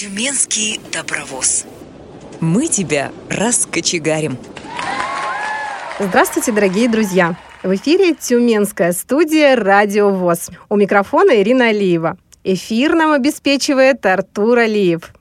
Тюменский добровоз. Мы тебя раскочегарим. Здравствуйте, дорогие друзья! В эфире Тюменская студия «Радио ВОЗ». У микрофона Ирина Алиева. Эфир нам обеспечивает Артур Алиев.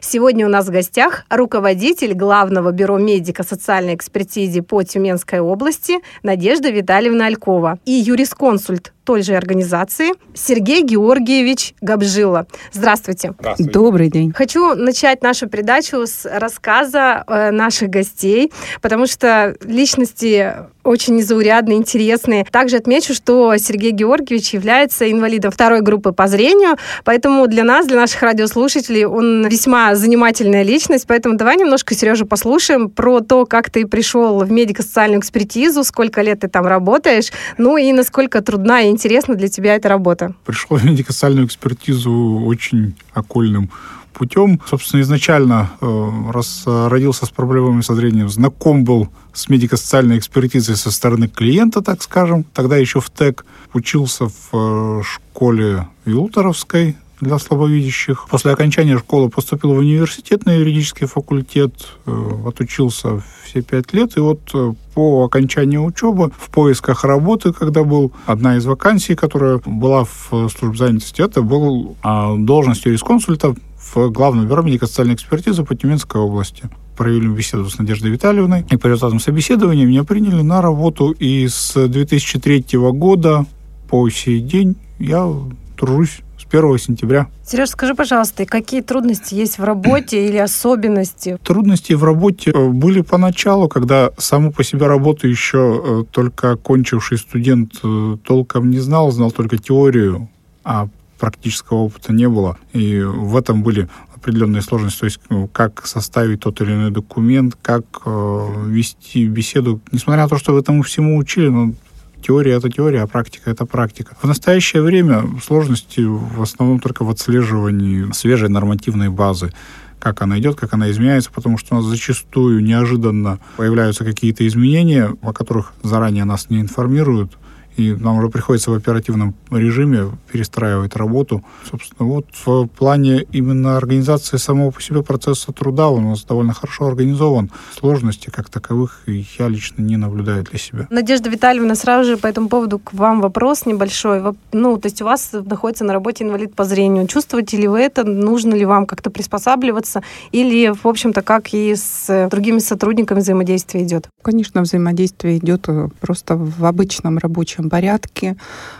Сегодня у нас в гостях руководитель Главного бюро медико-социальной экспертизы по Тюменской области Надежда Витальевна Алькова и юрисконсульт той же организации Сергей Георгиевич Габжила. Здравствуйте. Здравствуйте. Добрый день. Хочу начать нашу передачу с рассказа э, наших гостей, потому что личности очень незаурядные, интересные. Также отмечу, что Сергей Георгиевич является инвалидом второй группы по зрению, поэтому для нас, для наших радиослушателей, он весьма занимательная личность. Поэтому давай немножко, Сережа, послушаем про то, как ты пришел в медико-социальную экспертизу, сколько лет ты там работаешь, ну и насколько трудна и интересна для тебя эта работа. Пришел в медико-социальную экспертизу очень окольным путем. Собственно, изначально, э, раз родился с проблемами со зрением, знаком был с медико-социальной экспертизой со стороны клиента, так скажем. Тогда еще в ТЭК учился в э, школе Юлтеровской для слабовидящих. После окончания школы поступил в университет на юридический факультет, э, отучился все пять лет, и вот э, по окончании учебы в поисках работы, когда был одна из вакансий, которая была в службе занятости, это был а, должность юрисконсульта в Главном бюро медико-социальной экспертизы по Тюменской области. Провели беседу с Надеждой Витальевной, и по результатам собеседования меня приняли на работу, и с 2003 года по сей день я тружусь с 1 сентября. Сереж, скажи, пожалуйста, какие трудности есть в работе или особенности? Трудности в работе э, были поначалу, когда саму по себе работу еще э, только окончивший студент э, толком не знал, знал только теорию, а практического опыта не было. И в этом были определенные сложности, то есть ну, как составить тот или иной документ, как э, вести беседу. Несмотря на то, что этому всему учили, но теория это теория, а практика это практика. В настоящее время сложности в основном только в отслеживании свежей нормативной базы как она идет, как она изменяется, потому что у нас зачастую неожиданно появляются какие-то изменения, о которых заранее нас не информируют, и нам уже приходится в оперативном режиме перестраивать работу. Собственно, вот в плане именно организации самого по себе процесса труда у нас довольно хорошо организован. Сложности как таковых я лично не наблюдаю для себя. Надежда Витальевна, сразу же по этому поводу к вам вопрос небольшой. Ну, то есть у вас находится на работе инвалид по зрению. Чувствуете ли вы это? Нужно ли вам как-то приспосабливаться? Или, в общем-то, как и с другими сотрудниками взаимодействие идет? Конечно, взаимодействие идет э, просто в обычном рабочем обычном порядке.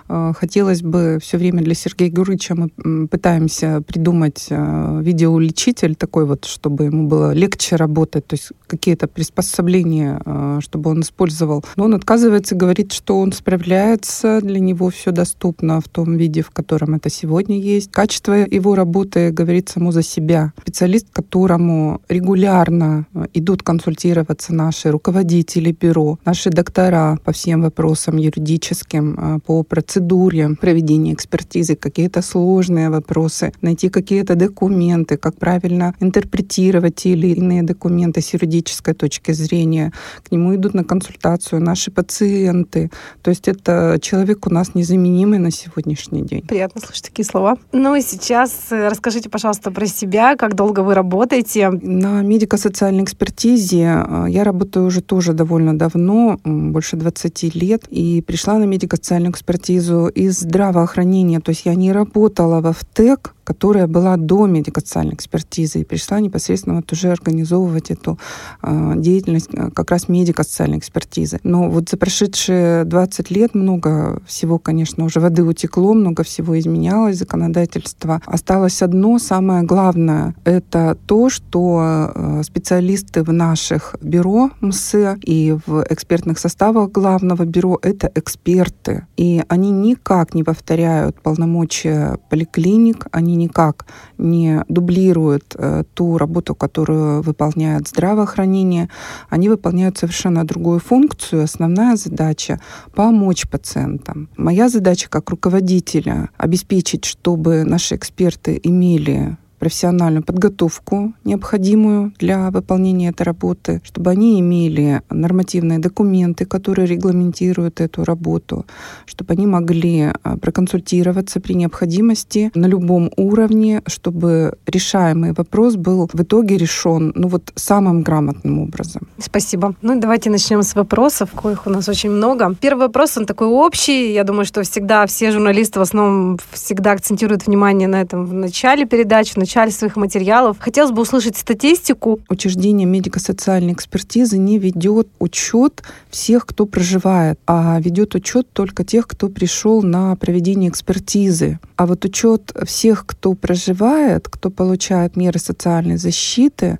Э, хотелось бы все время для Сергея Гюрыча мы пытаемся придумать э, видеоуличитель такой вот, чтобы ему было легче работать, то есть какие-то приспособления, э, чтобы он использовал. Но он отказывается, говорит, что он справляется, для него все доступно в том виде, в котором это сегодня есть. Качество его работы говорит само за себя. Специалист, которому регулярно идут консультироваться наши руководители бюро, наши доктора по всем вопросам юридическим, техническим, а, по процедуре проведения экспертизы, какие-то сложные вопросы, найти какие-то документы, как правильно интерпретировать те или иные документы с юридической точки зрения. К нему идут на консультацию наши пациенты. То есть это человек у нас незаменимый на сегодняшний день. Приятно слышать такие слова. Ну и сейчас э, расскажите, пожалуйста, про себя, как долго вы работаете. На медико-социальной экспертизе а, я работаю уже тоже довольно давно, больше 20 лет, и пришла на на медико-социальную экспертизу из здравоохранения. То есть я не работала во ВТЭК, которая была до медико-социальной экспертизы, и пришла непосредственно вот уже организовывать эту э, деятельность э, как раз медико-социальной экспертизы. Но вот за прошедшие 20 лет много всего, конечно, уже воды утекло, много всего изменялось, законодательство. Осталось одно, самое главное, это то, что э, специалисты в наших бюро МСЭ и в экспертных составах главного бюро — это эксперты. И они никак не повторяют полномочия поликлиник, они никак не дублируют э, ту работу, которую выполняет здравоохранение. Они выполняют совершенно другую функцию. Основная задача — помочь пациентам. Моя задача как руководителя — обеспечить, чтобы наши эксперты имели профессиональную подготовку, необходимую для выполнения этой работы, чтобы они имели нормативные документы, которые регламентируют эту работу, чтобы они могли а, проконсультироваться при необходимости на любом уровне, чтобы решаемый вопрос был в итоге решен ну вот самым грамотным образом. Спасибо. Ну давайте начнем с вопросов, коих у нас очень много. Первый вопрос, он такой общий. Я думаю, что всегда все журналисты в основном всегда акцентируют внимание на этом в начале передачи, в начале своих материалов. Хотелось бы услышать статистику. Учреждение медико-социальной экспертизы не ведет учет всех, кто проживает, а ведет учет только тех, кто пришел на проведение экспертизы. А вот учет всех, кто проживает, кто получает меры социальной защиты,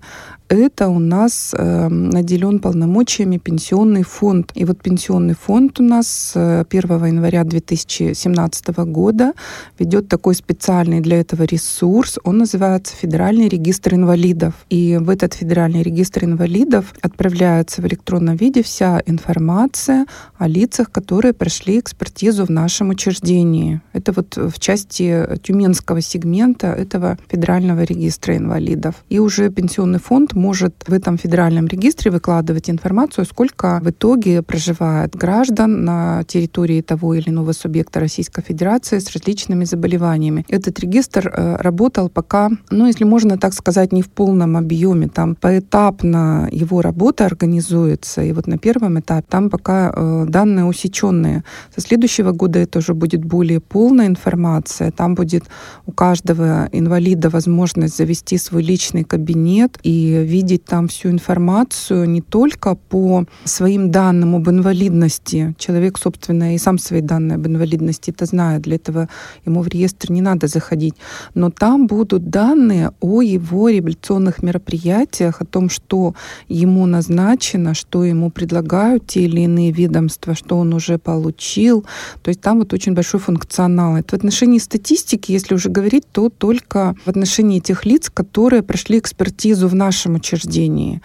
это у нас э, наделен полномочиями пенсионный фонд. И вот пенсионный фонд у нас с 1 января 2017 года ведет такой специальный для этого ресурс. Он называется Федеральный регистр инвалидов. И в этот Федеральный регистр инвалидов отправляется в электронном виде вся информация о лицах, которые прошли экспертизу в нашем учреждении. Это вот в части тюменского сегмента этого Федерального регистра инвалидов. И уже пенсионный фонд может в этом федеральном регистре выкладывать информацию, сколько в итоге проживает граждан на территории того или иного субъекта Российской Федерации с различными заболеваниями. Этот регистр э, работал пока, ну, если можно так сказать, не в полном объеме. Там поэтапно его работа организуется. И вот на первом этапе там пока э, данные усеченные. Со следующего года это уже будет более полная информация. Там будет у каждого инвалида возможность завести свой личный кабинет и видеть там всю информацию не только по своим данным об инвалидности. Человек, собственно, и сам свои данные об инвалидности это знает. Для этого ему в реестр не надо заходить. Но там будут данные о его реабилитационных мероприятиях, о том, что ему назначено, что ему предлагают те или иные ведомства, что он уже получил. То есть там вот очень большой функционал. Это в отношении статистики, если уже говорить, то только в отношении тех лиц, которые прошли экспертизу в нашем нашем учреждении.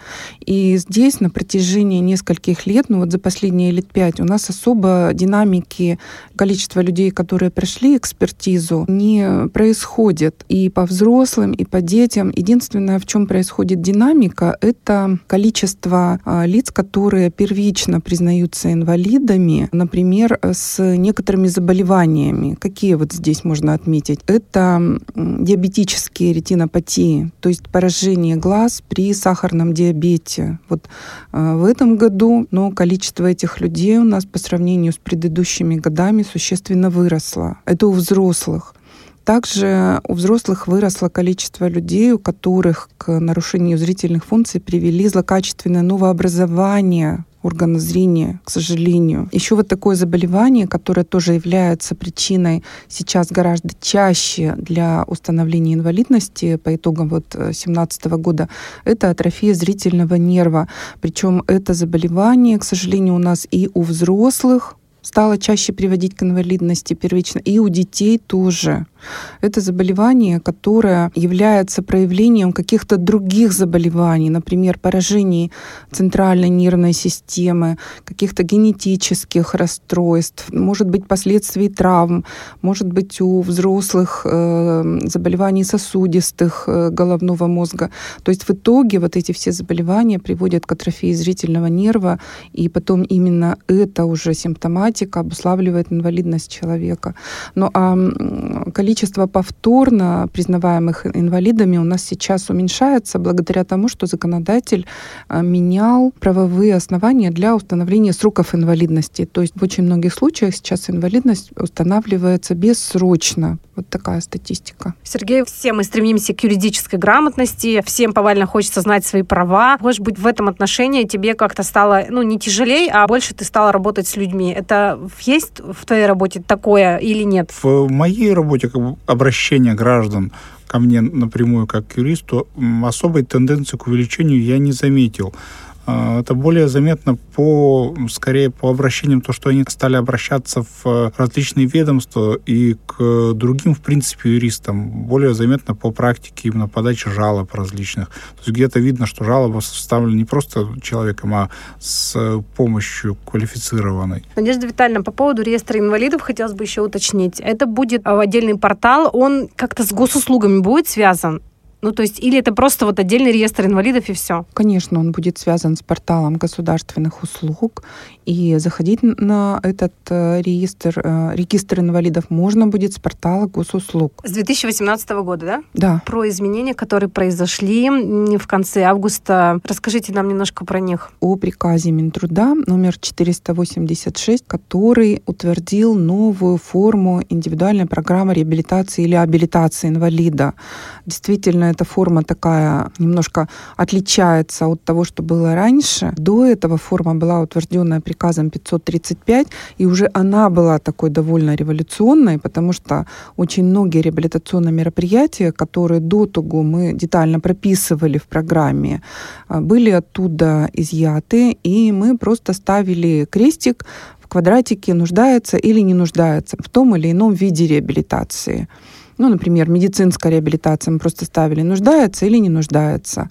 И здесь на протяжении нескольких лет, ну вот за последние лет пять, у нас особо динамики количества людей, которые прошли экспертизу, не происходит. И по взрослым, и по детям. Единственное, в чем происходит динамика, это количество а, лиц, которые первично признаются инвалидами, например, с некоторыми заболеваниями. Какие вот здесь можно отметить? Это диабетические ретинопатии, то есть поражение глаз при при сахарном диабете. Вот э, в этом году но количество этих людей у нас по сравнению с предыдущими годами существенно выросло. Это у взрослых. Также у взрослых выросло количество людей, у которых к нарушению зрительных функций привели злокачественное новообразование органа зрения, к сожалению. Еще вот такое заболевание, которое тоже является причиной сейчас гораздо чаще для установления инвалидности по итогам вот 2017 года, это атрофия зрительного нерва. Причем это заболевание, к сожалению, у нас и у взрослых стало чаще приводить к инвалидности первично, и у детей тоже. Это заболевание, которое является проявлением каких-то других заболеваний, например, поражений центральной нервной системы, каких-то генетических расстройств, может быть, последствий травм, может быть, у взрослых э, заболеваний сосудистых э, головного мозга. То есть в итоге вот эти все заболевания приводят к атрофии зрительного нерва, и потом именно это уже симптоматика обуславливает инвалидность человека. Ну а количество количество повторно признаваемых инвалидами у нас сейчас уменьшается благодаря тому, что законодатель а, менял правовые основания для установления сроков инвалидности. То есть в очень многих случаях сейчас инвалидность устанавливается бессрочно. Вот такая статистика. Сергей, все мы стремимся к юридической грамотности, всем повально хочется знать свои права. Может быть, в этом отношении тебе как-то стало, ну, не тяжелее, а больше ты стала работать с людьми. Это есть в твоей работе такое или нет? В моей работе обращения граждан ко мне напрямую как к юристу особой тенденции к увеличению я не заметил. А, это более заметно по, скорее, по обращениям, то, что они стали обращаться в различные ведомства и к другим, в принципе, юристам. Более заметно по практике именно подачи жалоб различных. То есть где-то видно, что жалоба составлена не просто человеком, а с помощью квалифицированной. Надежда Витальевна, по поводу реестра инвалидов хотелось бы еще уточнить. Это будет отдельный портал, он как-то с госуслугами будет связан? Ну, то есть, или это просто вот отдельный реестр инвалидов и все? Конечно, он будет связан с порталом государственных услуг, и заходить на этот э, реестр, э, регистр инвалидов можно будет с портала госуслуг. С 2018 года, да? Да. Про изменения, которые произошли в конце августа. Расскажите нам немножко про них. О приказе Минтруда номер 486, который утвердил новую форму индивидуальной программы реабилитации или абилитации инвалида. Действительно, эта форма такая немножко отличается от того, что было раньше. До этого форма была утвержденная приказом 535, и уже она была такой довольно революционной, потому что очень многие реабилитационные мероприятия, которые до того мы детально прописывали в программе, а, были оттуда изъяты, и мы просто ставили крестик в квадратике нуждается или не нуждается в том или ином виде реабилитации ну, например, медицинская реабилитация мы просто ставили, нуждается или не нуждается.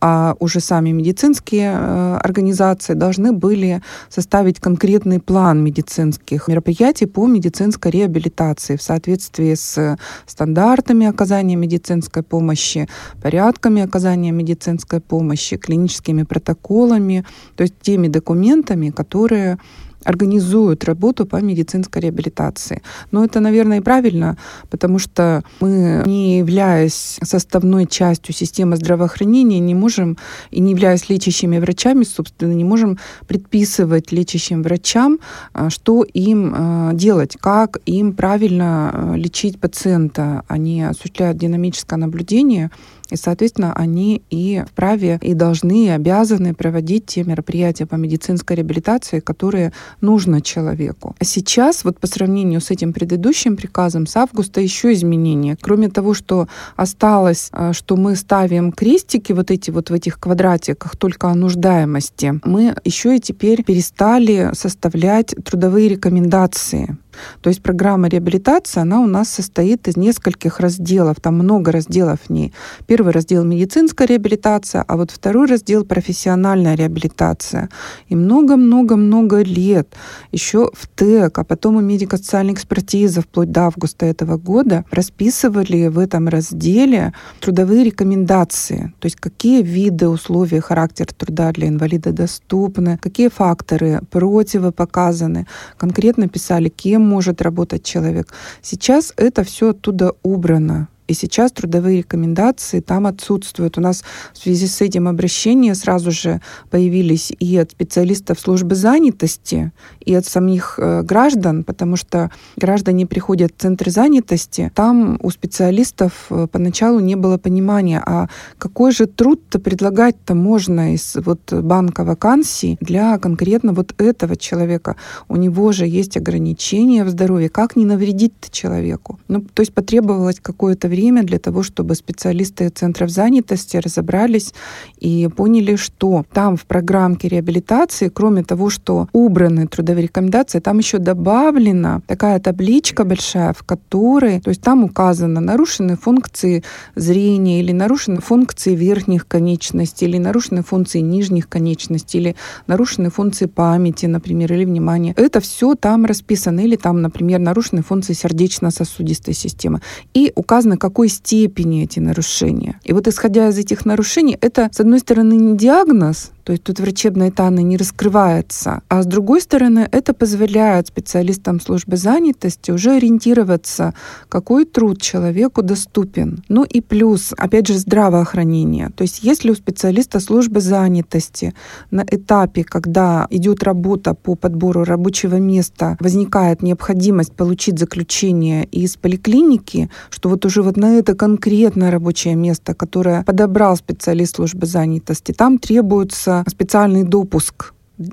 А уже сами медицинские э, организации должны были составить конкретный план медицинских мероприятий по медицинской реабилитации в соответствии с стандартами оказания медицинской помощи, порядками оказания медицинской помощи, клиническими протоколами, то есть теми документами, которые организуют работу по медицинской реабилитации. Но это, наверное, и правильно, потому что мы, не являясь составной частью системы здравоохранения, не можем, и не являясь лечащими врачами, собственно, не можем предписывать лечащим врачам, а, что им а, делать, как им правильно а, лечить пациента. Они осуществляют динамическое наблюдение и, соответственно, они и вправе, и должны, и обязаны проводить те мероприятия по медицинской реабилитации, которые нужно человеку. А сейчас, вот по сравнению с этим предыдущим приказом, с августа еще изменения. Кроме того, что осталось, а, что мы ставим крестики вот эти вот в этих квадратиках только о нуждаемости, мы еще и теперь перестали составлять трудовые рекомендации то есть программа реабилитации, она у нас состоит из нескольких разделов, там много разделов в ней. Первый раздел медицинская реабилитация, а вот второй раздел профессиональная реабилитация. И много-много-много лет еще в ТЭК, а потом и медико-социальная экспертиза вплоть до августа этого года расписывали в этом разделе трудовые рекомендации, то есть какие виды, условия, характер труда для инвалида доступны, какие факторы противопоказаны, конкретно писали, кем может работать человек. Сейчас это все оттуда убрано. И сейчас трудовые рекомендации там отсутствуют. У нас в связи с этим обращения сразу же появились и от специалистов службы занятости, и от самих э, граждан, потому что граждане приходят в центры занятости, там у специалистов э, поначалу не было понимания, а какой же труд-то предлагать-то можно из вот банка вакансий для конкретно вот этого человека. У него же есть ограничения в здоровье. Как не навредить-то человеку? Ну, то есть потребовалось какое-то время для того, чтобы специалисты центров занятости разобрались и поняли, что там в программке реабилитации, кроме того, что убраны трудовые рекомендации, там еще добавлена такая табличка большая, в которой, то есть там указано нарушены функции зрения или нарушены функции верхних конечностей или нарушены функции нижних конечностей или нарушены функции памяти, например, или внимания. Это все там расписано. Или там, например, нарушены функции сердечно-сосудистой системы. И указано, какой степени эти нарушения. И вот исходя из этих нарушений, это, с одной стороны, не диагноз, то есть тут врачебная тайна не раскрывается. А с другой стороны, это позволяет специалистам службы занятости уже ориентироваться, какой труд человеку доступен. Ну и плюс, опять же, здравоохранение. То есть если у специалиста службы занятости на этапе, когда идет работа по подбору рабочего места, возникает необходимость получить заключение из поликлиники, что вот уже вот на это конкретное рабочее место, которое подобрал специалист службы занятости, там требуется специальный допуск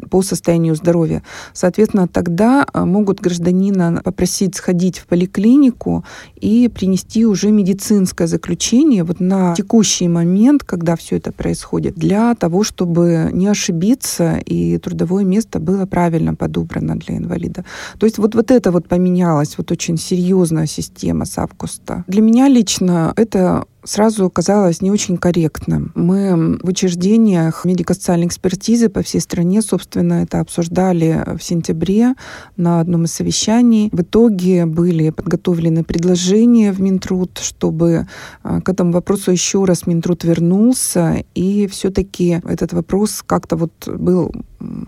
по состоянию здоровья. Соответственно, тогда а, могут гражданина попросить сходить в поликлинику и принести уже медицинское заключение вот на текущий момент, когда все это происходит, для того, чтобы не ошибиться и трудовое место было правильно подобрано для инвалида. То есть вот, вот это вот поменялось, вот очень серьезная система с августа. Для меня лично это сразу казалось не очень корректным. Мы в учреждениях медико-социальной экспертизы по всей стране, собственно, это обсуждали в сентябре на одном из совещаний. В итоге были подготовлены предложения в Минтруд, чтобы а, к этому вопросу еще раз Минтруд вернулся, и все-таки этот вопрос как-то вот был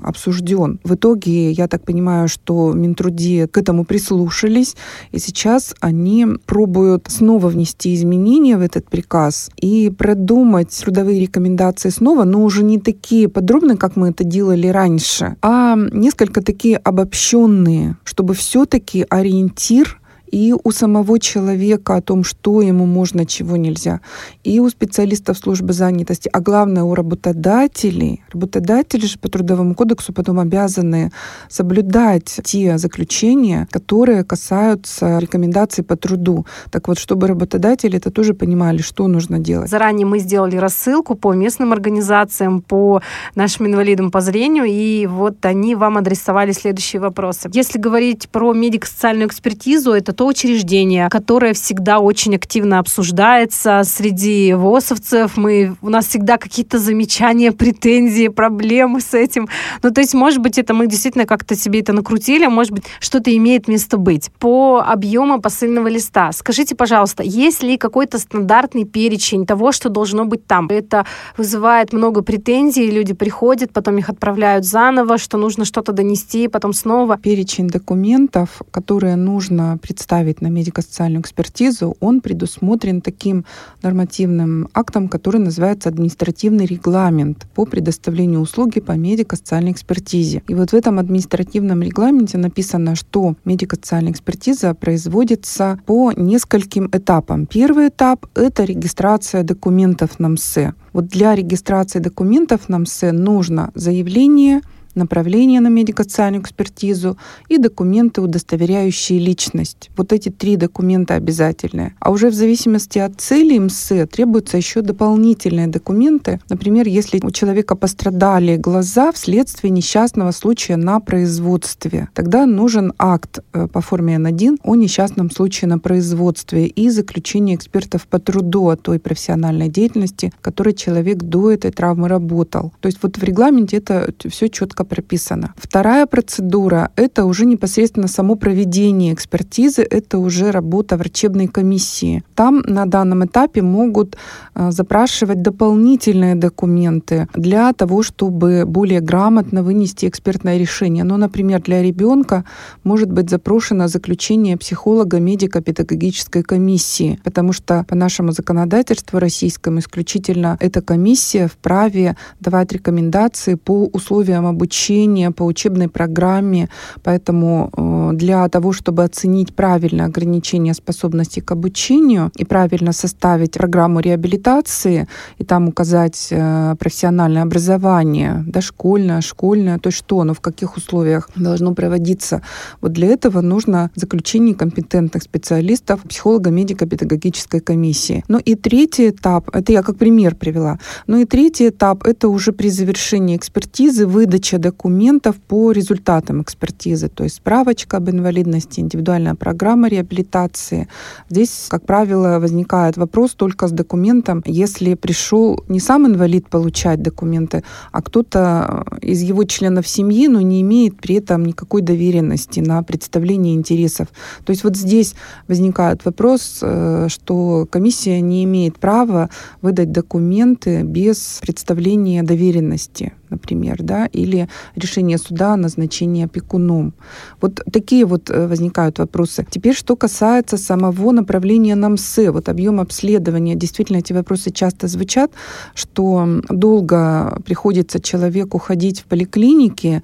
обсужден. В итоге, я так понимаю, что Минтруде к этому прислушались, и сейчас они пробуют снова внести изменения в этот приказ и продумать трудовые рекомендации снова, но уже не такие подробные, как мы это делали раньше, а несколько такие обобщенные, чтобы все-таки ориентир и у самого человека о том, что ему можно, чего нельзя, и у специалистов службы занятости, а главное у работодателей. Работодатели же по Трудовому кодексу потом обязаны соблюдать те заключения, которые касаются рекомендаций по труду. Так вот, чтобы работодатели это тоже понимали, что нужно делать. Заранее мы сделали рассылку по местным организациям, по нашим инвалидам по зрению, и вот они вам адресовали следующие вопросы. Если говорить про медико-социальную экспертизу, это то учреждение, которое всегда очень активно обсуждается среди ВОСовцев. Мы, у нас всегда какие-то замечания, претензии, проблемы с этим. Ну, то есть, может быть, это мы действительно как-то себе это накрутили, может быть, что-то имеет место быть. По объему посыльного листа, скажите, пожалуйста, есть ли какой-то стандартный перечень того, что должно быть там? Это вызывает много претензий, люди приходят, потом их отправляют заново, что нужно что-то донести, потом снова. Перечень документов, которые нужно представить ставить на медико-социальную экспертизу, он предусмотрен таким нормативным актом, который называется административный регламент по предоставлению услуги по медико-социальной экспертизе. И вот в этом административном регламенте написано, что медико-социальная экспертиза производится по нескольким этапам. Первый этап — это регистрация документов на МСЭ. Вот для регистрации документов на МСЭ нужно заявление, направление на медико-социальную экспертизу и документы, удостоверяющие личность. Вот эти три документа обязательные. А уже в зависимости от цели МСЭ требуются еще дополнительные документы. Например, если у человека пострадали глаза вследствие несчастного случая на производстве, тогда нужен акт э, по форме N1 о несчастном случае на производстве и заключение экспертов по труду о той профессиональной деятельности, которой человек до этой травмы работал. То есть вот в регламенте это все четко прописано. Вторая процедура — это уже непосредственно само проведение экспертизы, это уже работа врачебной комиссии. Там на данном этапе могут э, запрашивать дополнительные документы для того, чтобы более грамотно вынести экспертное решение. Ну, например, для ребенка может быть запрошено заключение психолога медико-педагогической комиссии, потому что по нашему законодательству российскому исключительно эта комиссия вправе давать рекомендации по условиям обучения обучения по учебной программе. Поэтому э, для того, чтобы оценить правильно ограничение способностей к обучению и правильно составить программу реабилитации и там указать э, профессиональное образование, дошкольное, школьное, то есть что оно, в каких условиях должно проводиться. Вот для этого нужно заключение компетентных специалистов, психолога медико-педагогической комиссии. Ну и третий этап, это я как пример привела, ну и третий этап, это уже при завершении экспертизы, выдача документов по результатам экспертизы, то есть справочка об инвалидности, индивидуальная программа реабилитации. Здесь, как правило, возникает вопрос только с документом, если пришел не сам инвалид получать документы, а кто-то из его членов семьи, но не имеет при этом никакой доверенности на представление интересов. То есть вот здесь возникает вопрос, э, что комиссия не имеет права выдать документы без представления доверенности например, да, или решение суда о назначении опекуном. Вот такие вот э, возникают вопросы. Теперь, что касается самого направления на МСЭ, вот объем обследования, действительно эти вопросы часто звучат, что долго приходится человеку ходить в поликлинике,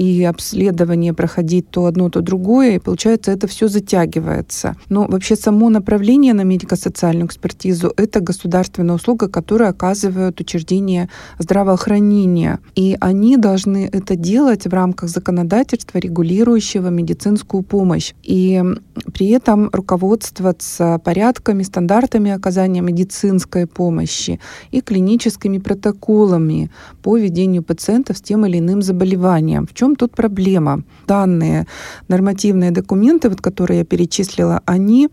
и обследование проходить то одно, то другое, и получается это все затягивается. Но вообще само направление на медико-социальную экспертизу — это государственная услуга, которую оказывают учреждения здравоохранения. И они должны это делать в рамках законодательства, регулирующего медицинскую помощь. И при этом руководствоваться порядками, стандартами оказания медицинской помощи и клиническими протоколами по ведению пациентов с тем или иным заболеванием. В чем чем тут проблема? Данные нормативные документы, вот, которые я перечислила, они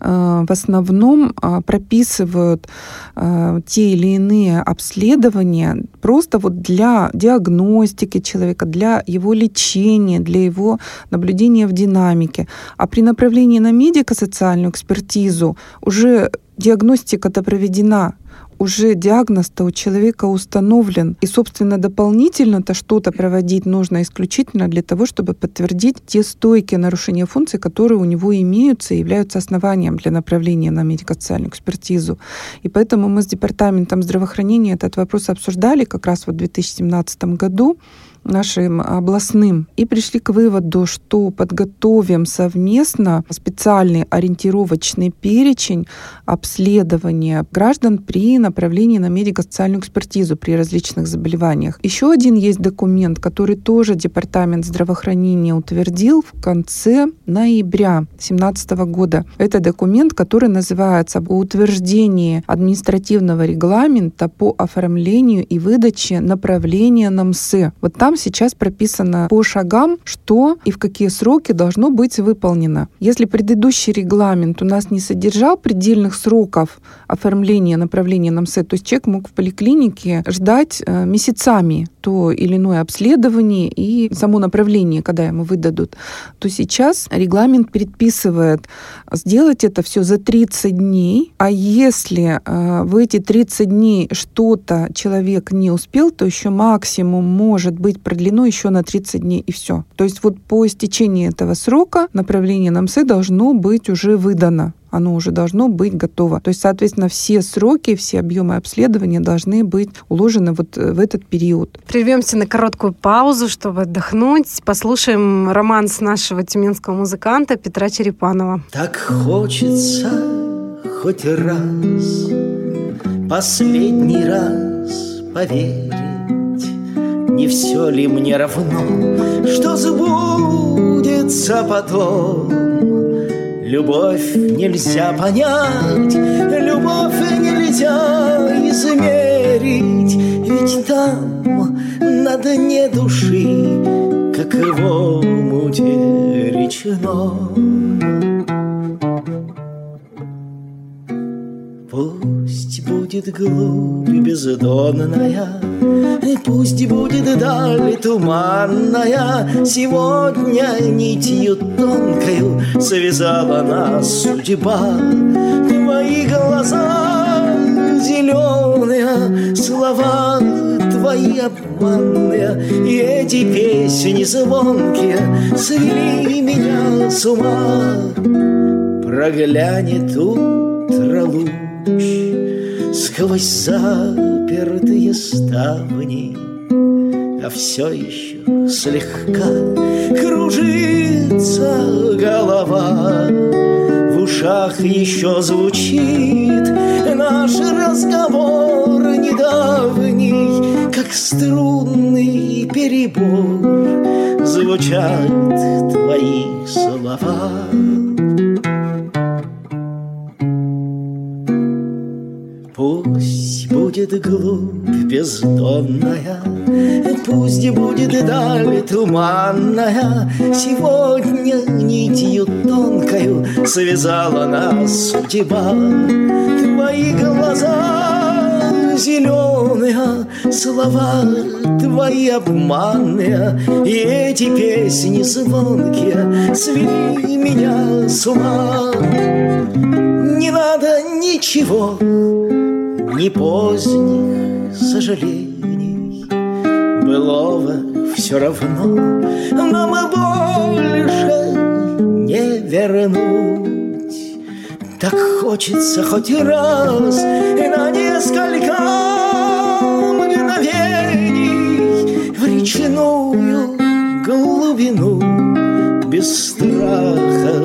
э, в основном э, прописывают э, те или иные обследования просто вот для диагностики человека, для его лечения, для его наблюдения в динамике. А при направлении на медико-социальную экспертизу уже диагностика-то проведена, уже диагноз-то у человека установлен. И, собственно, дополнительно-то что-то проводить нужно исключительно для того, чтобы подтвердить те стойкие нарушения функций, которые у него имеются и являются основанием для направления на медико-социальную экспертизу. И поэтому мы с Департаментом здравоохранения этот вопрос обсуждали как раз вот в 2017 году нашим областным и пришли к выводу, что подготовим совместно специальный ориентировочный перечень обследования граждан при направлении на медико-социальную экспертизу при различных заболеваниях. Еще один есть документ, который тоже Департамент здравоохранения утвердил в конце ноября 2017 года. Это документ, который называется «Об утверждении административного регламента по оформлению и выдаче направления на МСЭ». Вот сейчас прописано по шагам, что и в какие сроки должно быть выполнено. Если предыдущий регламент у нас не содержал предельных сроков оформления направления на МСЭ, то есть человек мог в поликлинике ждать э, месяцами то или иное обследование и само направление, когда ему выдадут, то сейчас регламент предписывает сделать это все за 30 дней, а если э, в эти 30 дней что-то человек не успел, то еще максимум может быть продлено еще на 30 дней и все. То есть вот по истечении этого срока направление на МСЭ должно быть уже выдано оно уже должно быть готово. То есть, соответственно, все сроки, все объемы обследования должны быть уложены вот в этот период. Прервемся на короткую паузу, чтобы отдохнуть. Послушаем романс нашего тюменского музыканта Петра Черепанова. Так хочется хоть раз, последний раз поверить, не все ли мне равно, что сбудется потом? Любовь нельзя понять, любовь нельзя измерить, Ведь там на дне души, как в омуте речном. Пусть будет глубь бездонная, Пусть будет даль туманная, Сегодня нитью тонкою Связала нас судьба. Твои глаза зеленые, Слова твои обманные, И эти песни звонкие Свели меня с ума. Проглянет утро луч, Сквозь запертые ставни А все еще слегка Кружится голова. В ушах еще звучит Наш разговор недавний Как струнный перебор. Звучат твои слова будет глубь бездонная, Пусть будет даль туманная, Сегодня нитью тонкою Связала нас судьба. Твои глаза зеленые, Слова твои обманные, И эти песни звонкие Свели меня с ума. Не надо ничего ни поздних сожалений. Былого все равно Нам больше не вернуть. Так хочется хоть раз И на несколько мгновений В речную глубину Без страха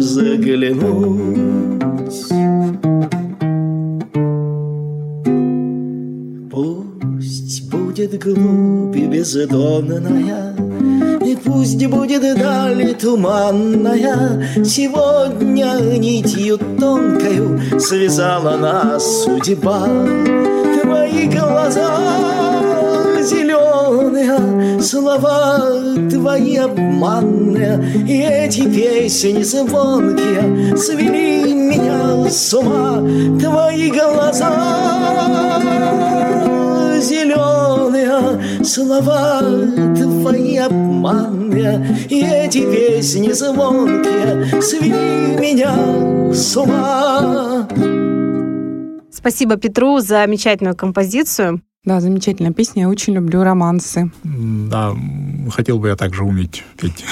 заглянуть глубь бездонная, И пусть будет даль туманная, Сегодня нитью тонкою Связала нас судьба. Твои глаза зеленые слова твои обманные. И эти песни звонкие свели меня с ума. Твои глаза зеленые слова твои обманные И эти песни звонкие свели меня с ума Спасибо Петру за замечательную композицию. Да, замечательная песня. Я очень люблю романсы. Да, хотел бы я также уметь петь.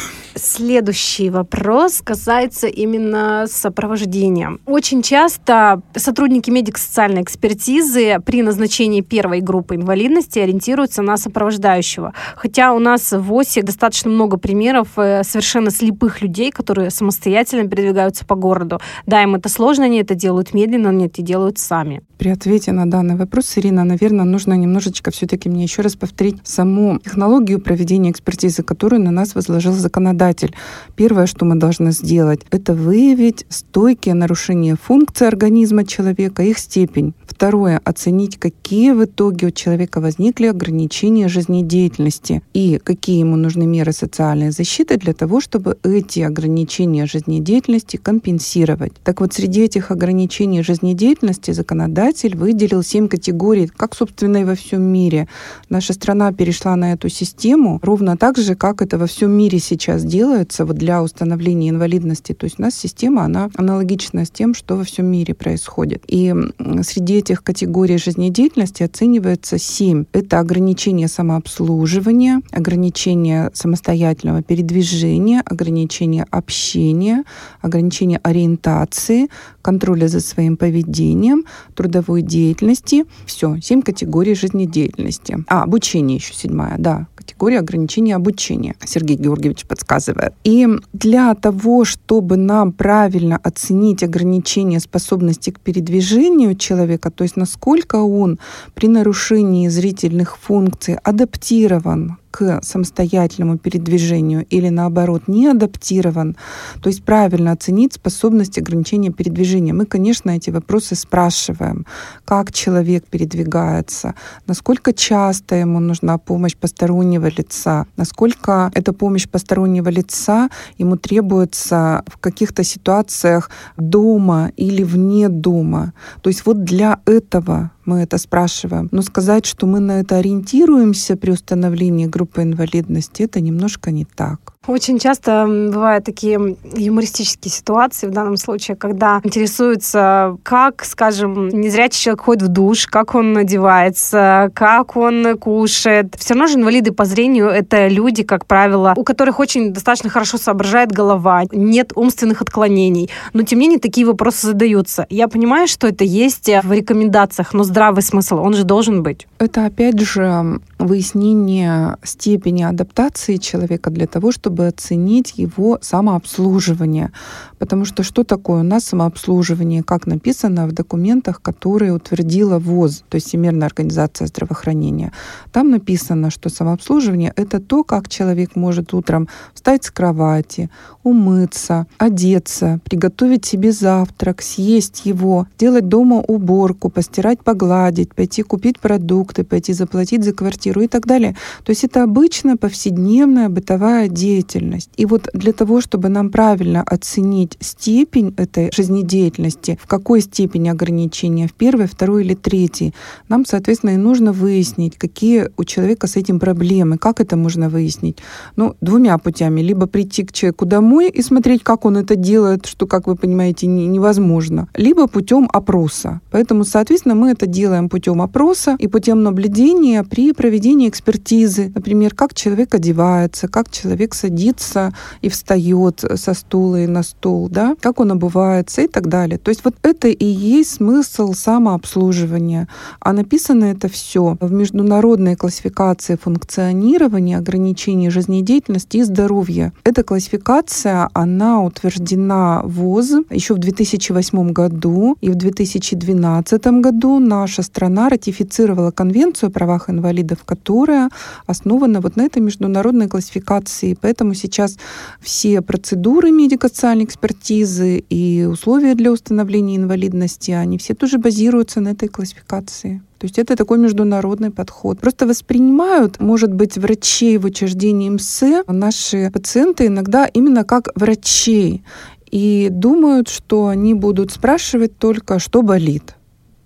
Следующий вопрос касается именно сопровождения. Очень часто сотрудники медико-социальной экспертизы при назначении первой группы инвалидности ориентируются на сопровождающего. Хотя у нас в ОСИ достаточно много примеров э, совершенно слепых людей, которые самостоятельно передвигаются по городу. Да, им это сложно, они это делают медленно, они это делают сами. При ответе на данный вопрос, Ирина, наверное, нужно немножечко все-таки мне еще раз повторить саму технологию проведения экспертизы, которую на нас возложил законодатель законодатель. Первое, что мы должны сделать, это выявить стойкие нарушения функции организма человека, их степень. Второе, оценить, какие в итоге у человека возникли ограничения жизнедеятельности и какие ему нужны меры социальной защиты для того, чтобы эти ограничения жизнедеятельности компенсировать. Так вот, среди этих ограничений жизнедеятельности законодатель выделил семь категорий, как, собственно, и во всем мире. Наша страна перешла на эту систему ровно так же, как это во всем мире сейчас делается вот для установления инвалидности. То есть у нас система, она аналогична с тем, что во всем мире происходит. И среди этих категорий жизнедеятельности оценивается семь. Это ограничение самообслуживания, ограничение самостоятельного передвижения, ограничение общения, ограничение ориентации, контроля за своим поведением, трудовой деятельности. Все, семь категорий жизнедеятельности. А, обучение еще седьмая, да, категория ограничения обучения. Сергей Георгиевич подсказывает. И для того, чтобы нам правильно оценить ограничение способности к передвижению человека, то есть насколько он при нарушении зрительных функций адаптирован к самостоятельному передвижению или наоборот не адаптирован, то есть правильно оценить способность ограничения передвижения. Мы, конечно, эти вопросы спрашиваем, как человек передвигается, насколько часто ему нужна помощь постороннего лица, насколько эта помощь постороннего лица ему требуется в каких-то ситуациях дома или вне дома. То есть вот для этого мы это спрашиваем. Но сказать, что мы на это ориентируемся при установлении группы инвалидности, это немножко не так. Очень часто бывают такие юмористические ситуации в данном случае, когда интересуются, как, скажем, незрячий человек ходит в душ, как он одевается, как он кушает. Все равно же инвалиды по зрению — это люди, как правило, у которых очень достаточно хорошо соображает голова, нет умственных отклонений. Но, тем не менее, такие вопросы задаются. Я понимаю, что это есть в рекомендациях, но здравый смысл, он же должен быть. Это, опять же, выяснение степени адаптации человека для того, чтобы чтобы оценить его самообслуживание. Потому что что такое у нас самообслуживание, как написано в документах, которые утвердила ВОЗ, то есть Всемирная организация здравоохранения. Там написано, что самообслуживание — это то, как человек может утром встать с кровати, умыться, одеться, приготовить себе завтрак, съесть его, делать дома уборку, постирать, погладить, пойти купить продукты, пойти заплатить за квартиру и так далее. То есть это обычно повседневная бытовая деятельность деятельность. И вот для того, чтобы нам правильно оценить степень этой жизнедеятельности, в какой степени ограничения, в первой, второй или третьей, нам, соответственно, и нужно выяснить, какие у человека с этим проблемы. Как это можно выяснить? Ну, двумя путями. Либо прийти к человеку домой и смотреть, как он это делает, что, как вы понимаете, невозможно. Либо путем опроса. Поэтому, соответственно, мы это делаем путем опроса и путем наблюдения при проведении экспертизы. Например, как человек одевается, как человек садится садится и встает со стула и на стул, да, как он обувается и так далее. То есть вот это и есть смысл самообслуживания. А написано это все в международной классификации функционирования, ограничений жизнедеятельности и здоровья. Эта классификация, она утверждена ВОЗ еще в 2008 году и в 2012 году наша страна ратифицировала Конвенцию о правах инвалидов, которая основана вот на этой международной классификации. Поэтому поэтому сейчас все процедуры медико-социальной экспертизы и условия для установления инвалидности, они все тоже базируются на этой классификации. То есть это такой международный подход. Просто воспринимают, может быть, врачей в учреждении МС наши пациенты иногда именно как врачей и думают, что они будут спрашивать только, что болит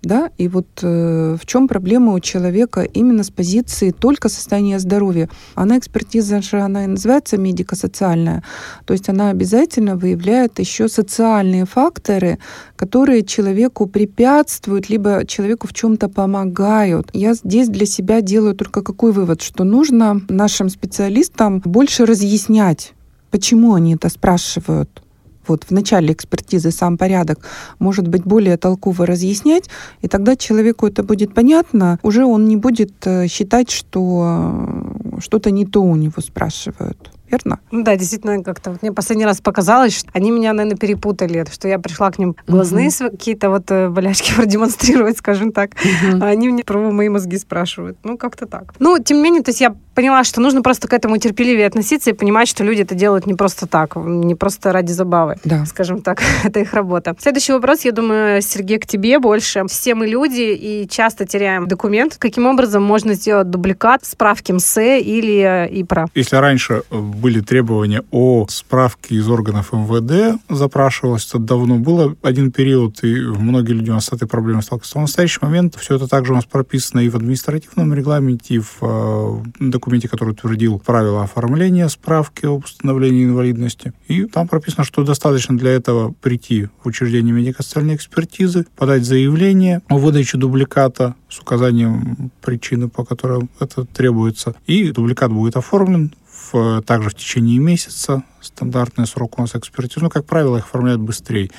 да, и вот э, в чем проблема у человека именно с позиции только состояния здоровья. Она экспертиза же, она и называется медико-социальная, то есть она обязательно выявляет еще социальные факторы, которые человеку препятствуют, либо человеку в чем-то помогают. Я здесь для себя делаю только какой вывод, что нужно нашим специалистам больше разъяснять, почему они это спрашивают вот в начале экспертизы сам порядок может быть более толково разъяснять, и тогда человеку это будет понятно, уже он не будет э, считать, что э, что-то не то у него спрашивают верно? Ну да, действительно, как-то вот мне последний раз показалось, что они меня, наверное, перепутали, что я пришла к ним глазные mm-hmm. какие-то вот э, болячки продемонстрировать, скажем так, mm-hmm. а они мне про мои мозги спрашивают. Ну, как-то так. Ну, тем не менее, то есть я поняла, что нужно просто к этому терпеливее относиться и понимать, что люди это делают не просто так, не просто ради забавы, да. скажем так, это их работа. Следующий вопрос, я думаю, Сергей, к тебе больше. Все мы люди и часто теряем документ. Каким образом можно сделать дубликат справки МС или э, ИПРА? Если раньше были требования о справке из органов МВД, запрашивалось это давно. Было один период, и многие люди у нас с этой проблемой сталкиваются. В настоящий момент все это также у нас прописано и в административном регламенте, и в э, документе, который утвердил правила оформления справки об установлении инвалидности. И там прописано, что достаточно для этого прийти в учреждение медико-социальной экспертизы, подать заявление о выдаче дубликата с указанием причины, по которой это требуется, и дубликат будет оформлен в, также в течение месяца. Стандартный срок у нас экспертизы. Ну, как правило, их оформляют быстрее.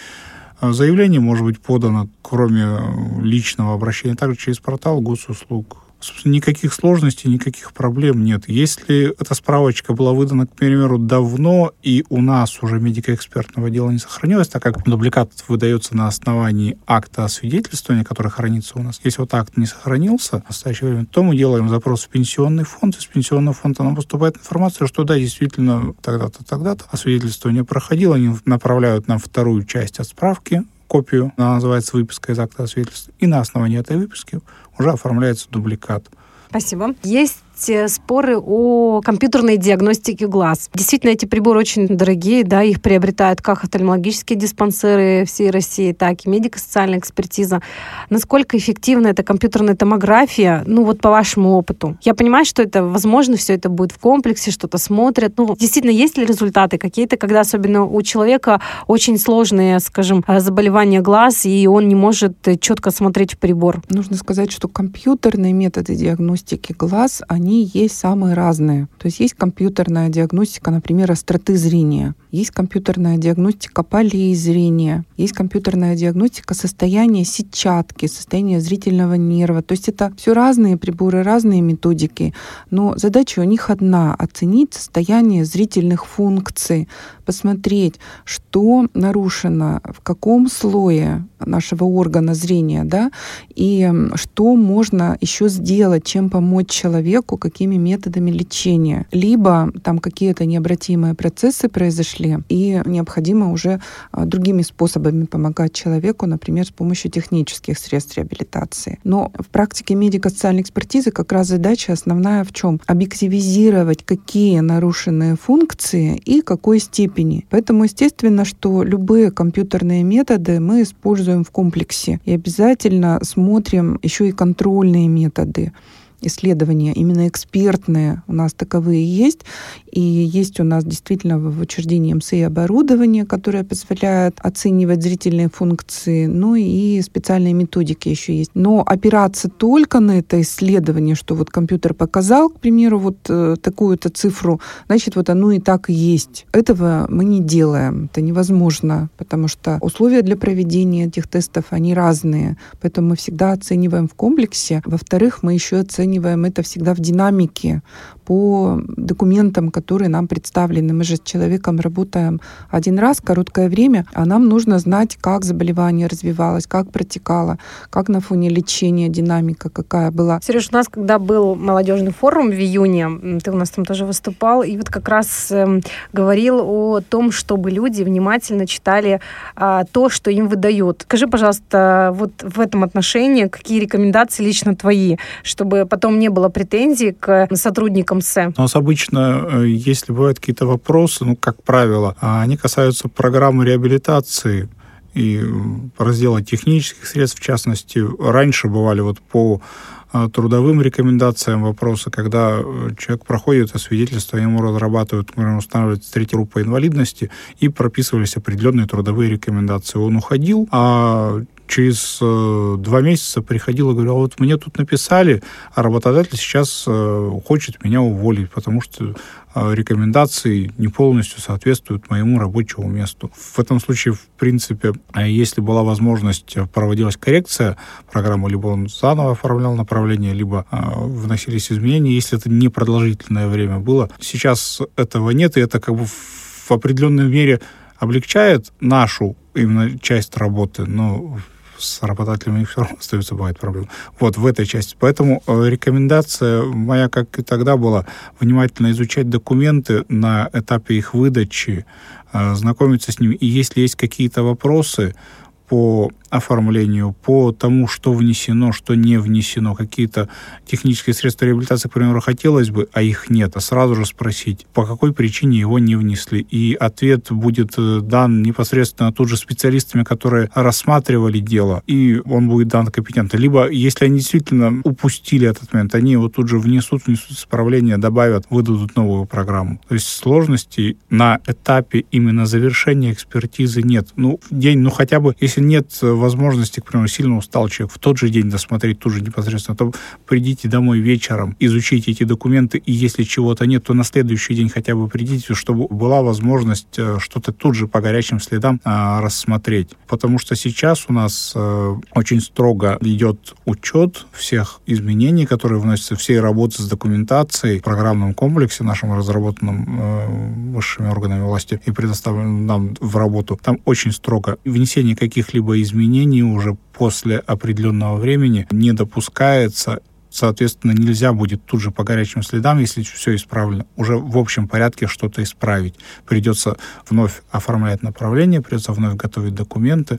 А заявление может быть подано, кроме личного обращения, также через портал госуслуг никаких сложностей, никаких проблем нет. Если эта справочка была выдана, к примеру, давно, и у нас уже медико-экспертного дела не сохранилось, так как дубликат выдается на основании акта освидетельствования, который хранится у нас. Если вот акт не сохранился в настоящее время, то мы делаем запрос в пенсионный фонд, из пенсионного фонда нам поступает информация, что да, действительно, тогда-то, тогда-то освидетельствование проходило, они направляют нам вторую часть от справки, копию, она называется выписка из акта свидетельства, и на основании этой выписки уже оформляется дубликат. Спасибо. Есть есть э, споры о компьютерной диагностике глаз. Действительно, эти приборы очень дорогие, да, их приобретают как офтальмологические диспансеры всей России, так и медико-социальная экспертиза. Насколько эффективна эта компьютерная томография, ну вот по вашему опыту? Я понимаю, что это возможно, все это будет в комплексе, что-то смотрят. Ну, действительно, есть ли результаты какие-то, когда особенно у человека очень сложные, скажем, э, заболевания глаз, и он не может четко смотреть в прибор? Нужно сказать, что компьютерные методы диагностики глаз, они они есть самые разные. То есть есть компьютерная диагностика, например, остроты зрения, есть компьютерная диагностика полей зрения, есть компьютерная диагностика состояния сетчатки, состояния зрительного нерва. То есть это все разные приборы, разные методики, но задача у них одна — оценить состояние зрительных функций, посмотреть, что нарушено, в каком слое нашего органа зрения, да, и что можно еще сделать, чем помочь человеку, какими методами лечения. Либо там какие-то необратимые процессы произошли, и необходимо уже а, другими способами помогать человеку, например, с помощью технических средств реабилитации. Но в практике медико-социальной экспертизы как раз задача основная в чем? Объективизировать, какие нарушенные функции и какой степени. Поэтому естественно, что любые компьютерные методы мы используем в комплексе и обязательно смотрим еще и контрольные методы исследования, именно экспертные у нас таковые есть. И есть у нас действительно в учреждении МСИ оборудование, которое позволяет оценивать зрительные функции, ну и специальные методики еще есть. Но опираться только на это исследование, что вот компьютер показал, к примеру, вот э, такую-то цифру, значит, вот оно и так и есть. Этого мы не делаем. Это невозможно, потому что условия для проведения этих тестов, они разные. Поэтому мы всегда оцениваем в комплексе. Во-вторых, мы еще оцениваем это всегда в динамике по документам, которые нам представлены. Мы же с человеком работаем один раз, короткое время, а нам нужно знать, как заболевание развивалось, как протекало, как на фоне лечения динамика какая была. Сереж, у нас когда был молодежный форум в июне, ты у нас там тоже выступал, и вот как раз э, говорил о том, чтобы люди внимательно читали э, то, что им выдают. Скажи, пожалуйста, вот в этом отношении какие рекомендации лично твои, чтобы потом не было претензий к сотрудникам СЭ? У нас обычно, э, если бывают какие-то вопросы, ну, как правило, а они касаются программы реабилитации, и раздела технических средств, в частности, раньше бывали вот по а, трудовым рекомендациям вопросы, когда э, человек проходит освидетельство, ему разрабатывают, например, устанавливается третья группа инвалидности, и прописывались определенные трудовые рекомендации. Он уходил, а через э, два месяца приходил и говорил, «А вот мне тут написали, а работодатель сейчас э, хочет меня уволить, потому что э, рекомендации не полностью соответствуют моему рабочему месту. В этом случае, в принципе, если была возможность, проводилась коррекция программы, либо он заново оформлял направление, либо вносились изменения, если это непродолжительное время было. Сейчас этого нет, и это как бы в определенной мере облегчает нашу именно часть работы, но с работодателями все равно остаются, бывает проблемы. Вот в этой части. Поэтому э, рекомендация моя, как и тогда была, внимательно изучать документы на этапе их выдачи, э, знакомиться с ними. И если есть какие-то вопросы, по оформлению, по тому, что внесено, что не внесено, какие-то технические средства реабилитации, к примеру, хотелось бы, а их нет, а сразу же спросить, по какой причине его не внесли. И ответ будет э, дан непосредственно тут же специалистами, которые рассматривали дело, и он будет дан компетентно. Либо, если они действительно упустили этот момент, они его тут же внесут, внесут исправление, добавят, выдадут новую программу. То есть сложностей на этапе именно завершения экспертизы нет. Ну, день, ну хотя бы, если нет э, возможности, к примеру, сильно устал человек, в тот же день досмотреть ту же непосредственно, то придите домой вечером, изучите эти документы, и если чего-то нет, то на следующий день хотя бы придите, чтобы была возможность э, что-то тут же по горячим следам а, рассмотреть. Потому что сейчас у нас а, очень строго идет учет всех изменений, которые вносятся, всей работы с документацией в программном комплексе нашем разработанном э, высшими органами власти и предоставленном нам в работу. Там очень строго внесение каких-либо изменений уже после определенного времени не допускается соответственно, нельзя будет тут же по горячим следам, если все исправлено, уже в общем порядке что-то исправить. Придется вновь оформлять направление, придется вновь готовить документы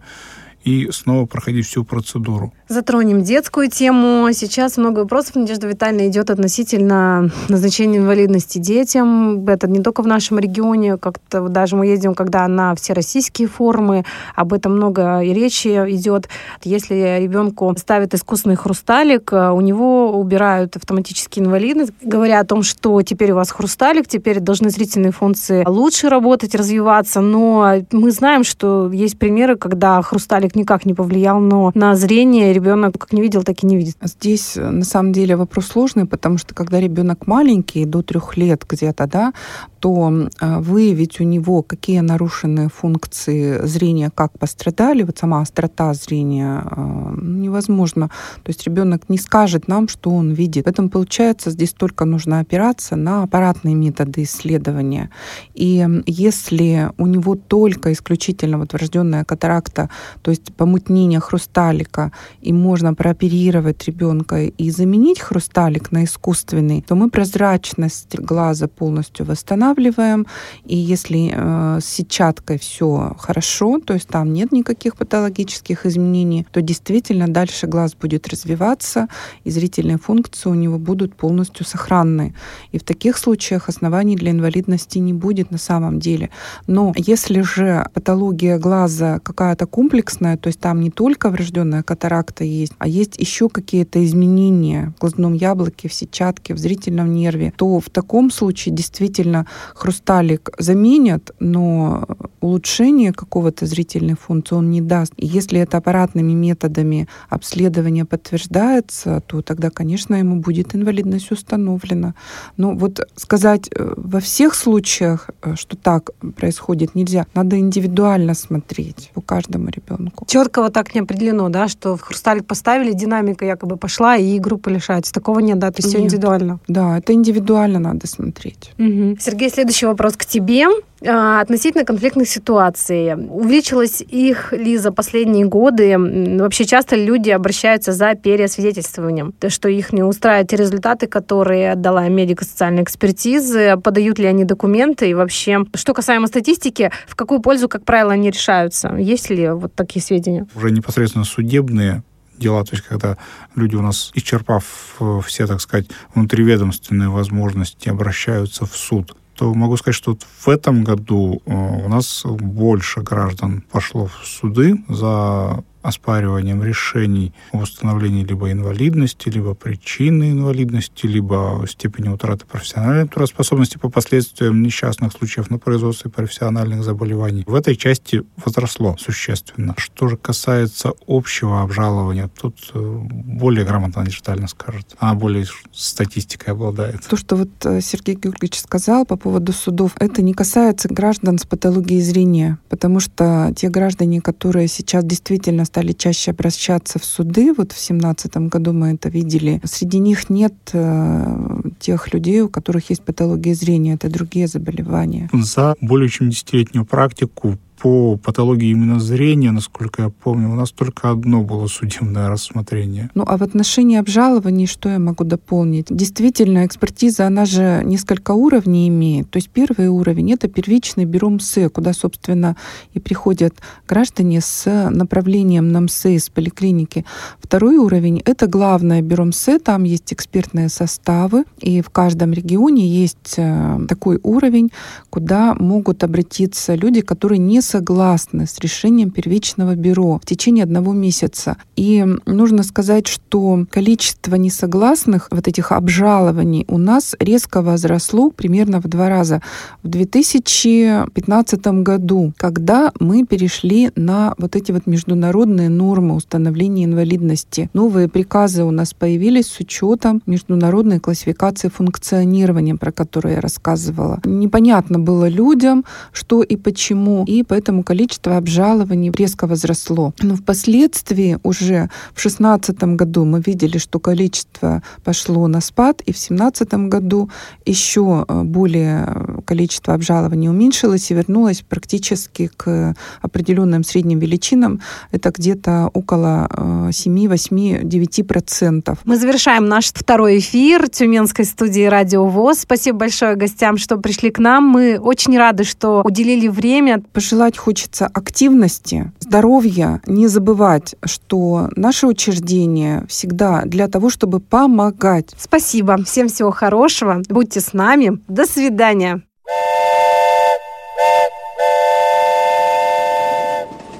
и снова проходить всю процедуру. Затронем детскую тему. Сейчас много вопросов, Надежда Витальевна, идет относительно назначения инвалидности детям. Это не только в нашем регионе, как-то даже мы ездим, когда на всероссийские форумы, об этом много и речи идет. Если ребенку ставят искусственный хрусталик, у него убирают автоматически инвалидность, говоря о том, что теперь у вас хрусталик, теперь должны зрительные функции лучше работать, развиваться, но мы знаем, что есть примеры, когда хрусталик никак не повлиял но на зрение, ребенок как не видел, так и не видит. Здесь э, на самом деле вопрос сложный, потому что когда ребенок маленький, до трех лет где-то, да, то а, выявить у него, какие нарушенные функции зрения, как пострадали, вот сама острота зрения а, невозможно. То есть ребенок не скажет нам, что он видит. Поэтому получается, здесь только нужно опираться на аппаратные методы исследования. И если у него только исключительно вот врожденная катаракта, то есть помутнение хрусталика, и можно прооперировать ребенка и заменить хрусталик на искусственный, то мы прозрачность глаза полностью восстанавливаем. И если э, с сетчаткой все хорошо, то есть там нет никаких патологических изменений, то действительно дальше глаз будет развиваться, и зрительные функции у него будут полностью сохранны. И в таких случаях оснований для инвалидности не будет на самом деле. Но если же патология глаза какая-то комплексная, то есть там не только врожденная катаракта есть, а есть еще какие-то изменения в глазном яблоке, в сетчатке, в зрительном нерве, то в таком случае действительно хрусталик заменят, но улучшение какого-то зрительной функции он не даст. И если это аппаратными методами обследования подтверждается, то тогда, конечно, ему будет инвалидность установлена. Но вот сказать э, во всех случаях, э, что так происходит, нельзя. Надо индивидуально смотреть по каждому ребенку. Динамику. Четко вот так не определено, да, что в хрусталик поставили, динамика якобы пошла, и группа лишается. Такого нет, да, то есть все Нет. индивидуально. Да, это индивидуально надо смотреть. Мгм. Сергей, следующий вопрос к тебе. А, Относительно конфликтных ситуаций. Увеличилось их ли за последние годы? Вообще часто люди обращаются за переосвидетельствованием, то, что их не устраивают те результаты, которые отдала медико-социальная экспертиза, подают ли они документы и вообще, что касаемо статистики, в какую пользу, как правило, они решаются? Есть ли вот такие сведения? Уже непосредственно судебные дела, то есть когда люди у нас, исчерпав э, все, так сказать, внутриведомственные возможности, обращаются в суд, то могу сказать, что вот в этом году э, у нас больше граждан пошло в суды за оспариванием решений о установлении либо инвалидности, либо причины инвалидности, либо степени утраты профессиональной трудоспособности по последствиям несчастных случаев на производстве профессиональных заболеваний. В этой части возросло существенно. Что же касается общего обжалования, тут э, более грамотно детально скажет. Она более статистикой обладает. То, что вот э, Сергей Георгиевич сказал по поводу судов, это не касается граждан с патологией зрения, потому что те граждане, которые сейчас действительно стали чаще обращаться в суды, вот в 2017 году мы это видели, среди них нет э, тех людей, у которых есть патология зрения, это другие заболевания. За более чем десятилетнюю практику по патологии именно зрения, насколько я помню, у нас только одно было судебное рассмотрение. Ну а в отношении обжалований что я могу дополнить? Действительно, экспертиза, она же несколько уровней имеет. То есть первый уровень — это первичный бюро МСЭ, куда, собственно, и приходят граждане с направлением на МСЭ из поликлиники. Второй уровень — это главное бюро МСЭ, там есть экспертные составы, и в каждом регионе есть э, такой уровень, куда могут обратиться люди, которые не согласны с решением первичного бюро в течение одного месяца. И нужно сказать, что количество несогласных вот этих обжалований у нас резко возросло примерно в два раза. В 2015 году, когда мы перешли на вот эти вот международные нормы установления инвалидности, новые приказы у нас появились с учетом международной классификации функционирования, про которую я рассказывала. Непонятно было людям, что и почему, и поэтому количество обжалований резко возросло. Но впоследствии уже в 2016 году мы видели, что количество пошло на спад, и в 2017 году еще э, более количество обжалований уменьшилось и вернулось практически к определенным средним величинам. Это где-то около э, 7, 8, 9 процентов. Мы завершаем наш второй эфир Тюменской студии Радио ВОЗ. Спасибо большое гостям, что пришли к нам. Мы очень рады, что уделили время. Пожелать хочется активности, здоровья, не забывать, что наше учреждение всегда для того, чтобы помогать. Спасибо. Всем всего хорошего. Будьте с нами. До свидания.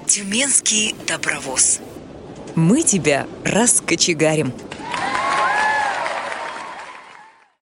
Тюменский добровоз. Мы тебя раскочегарим.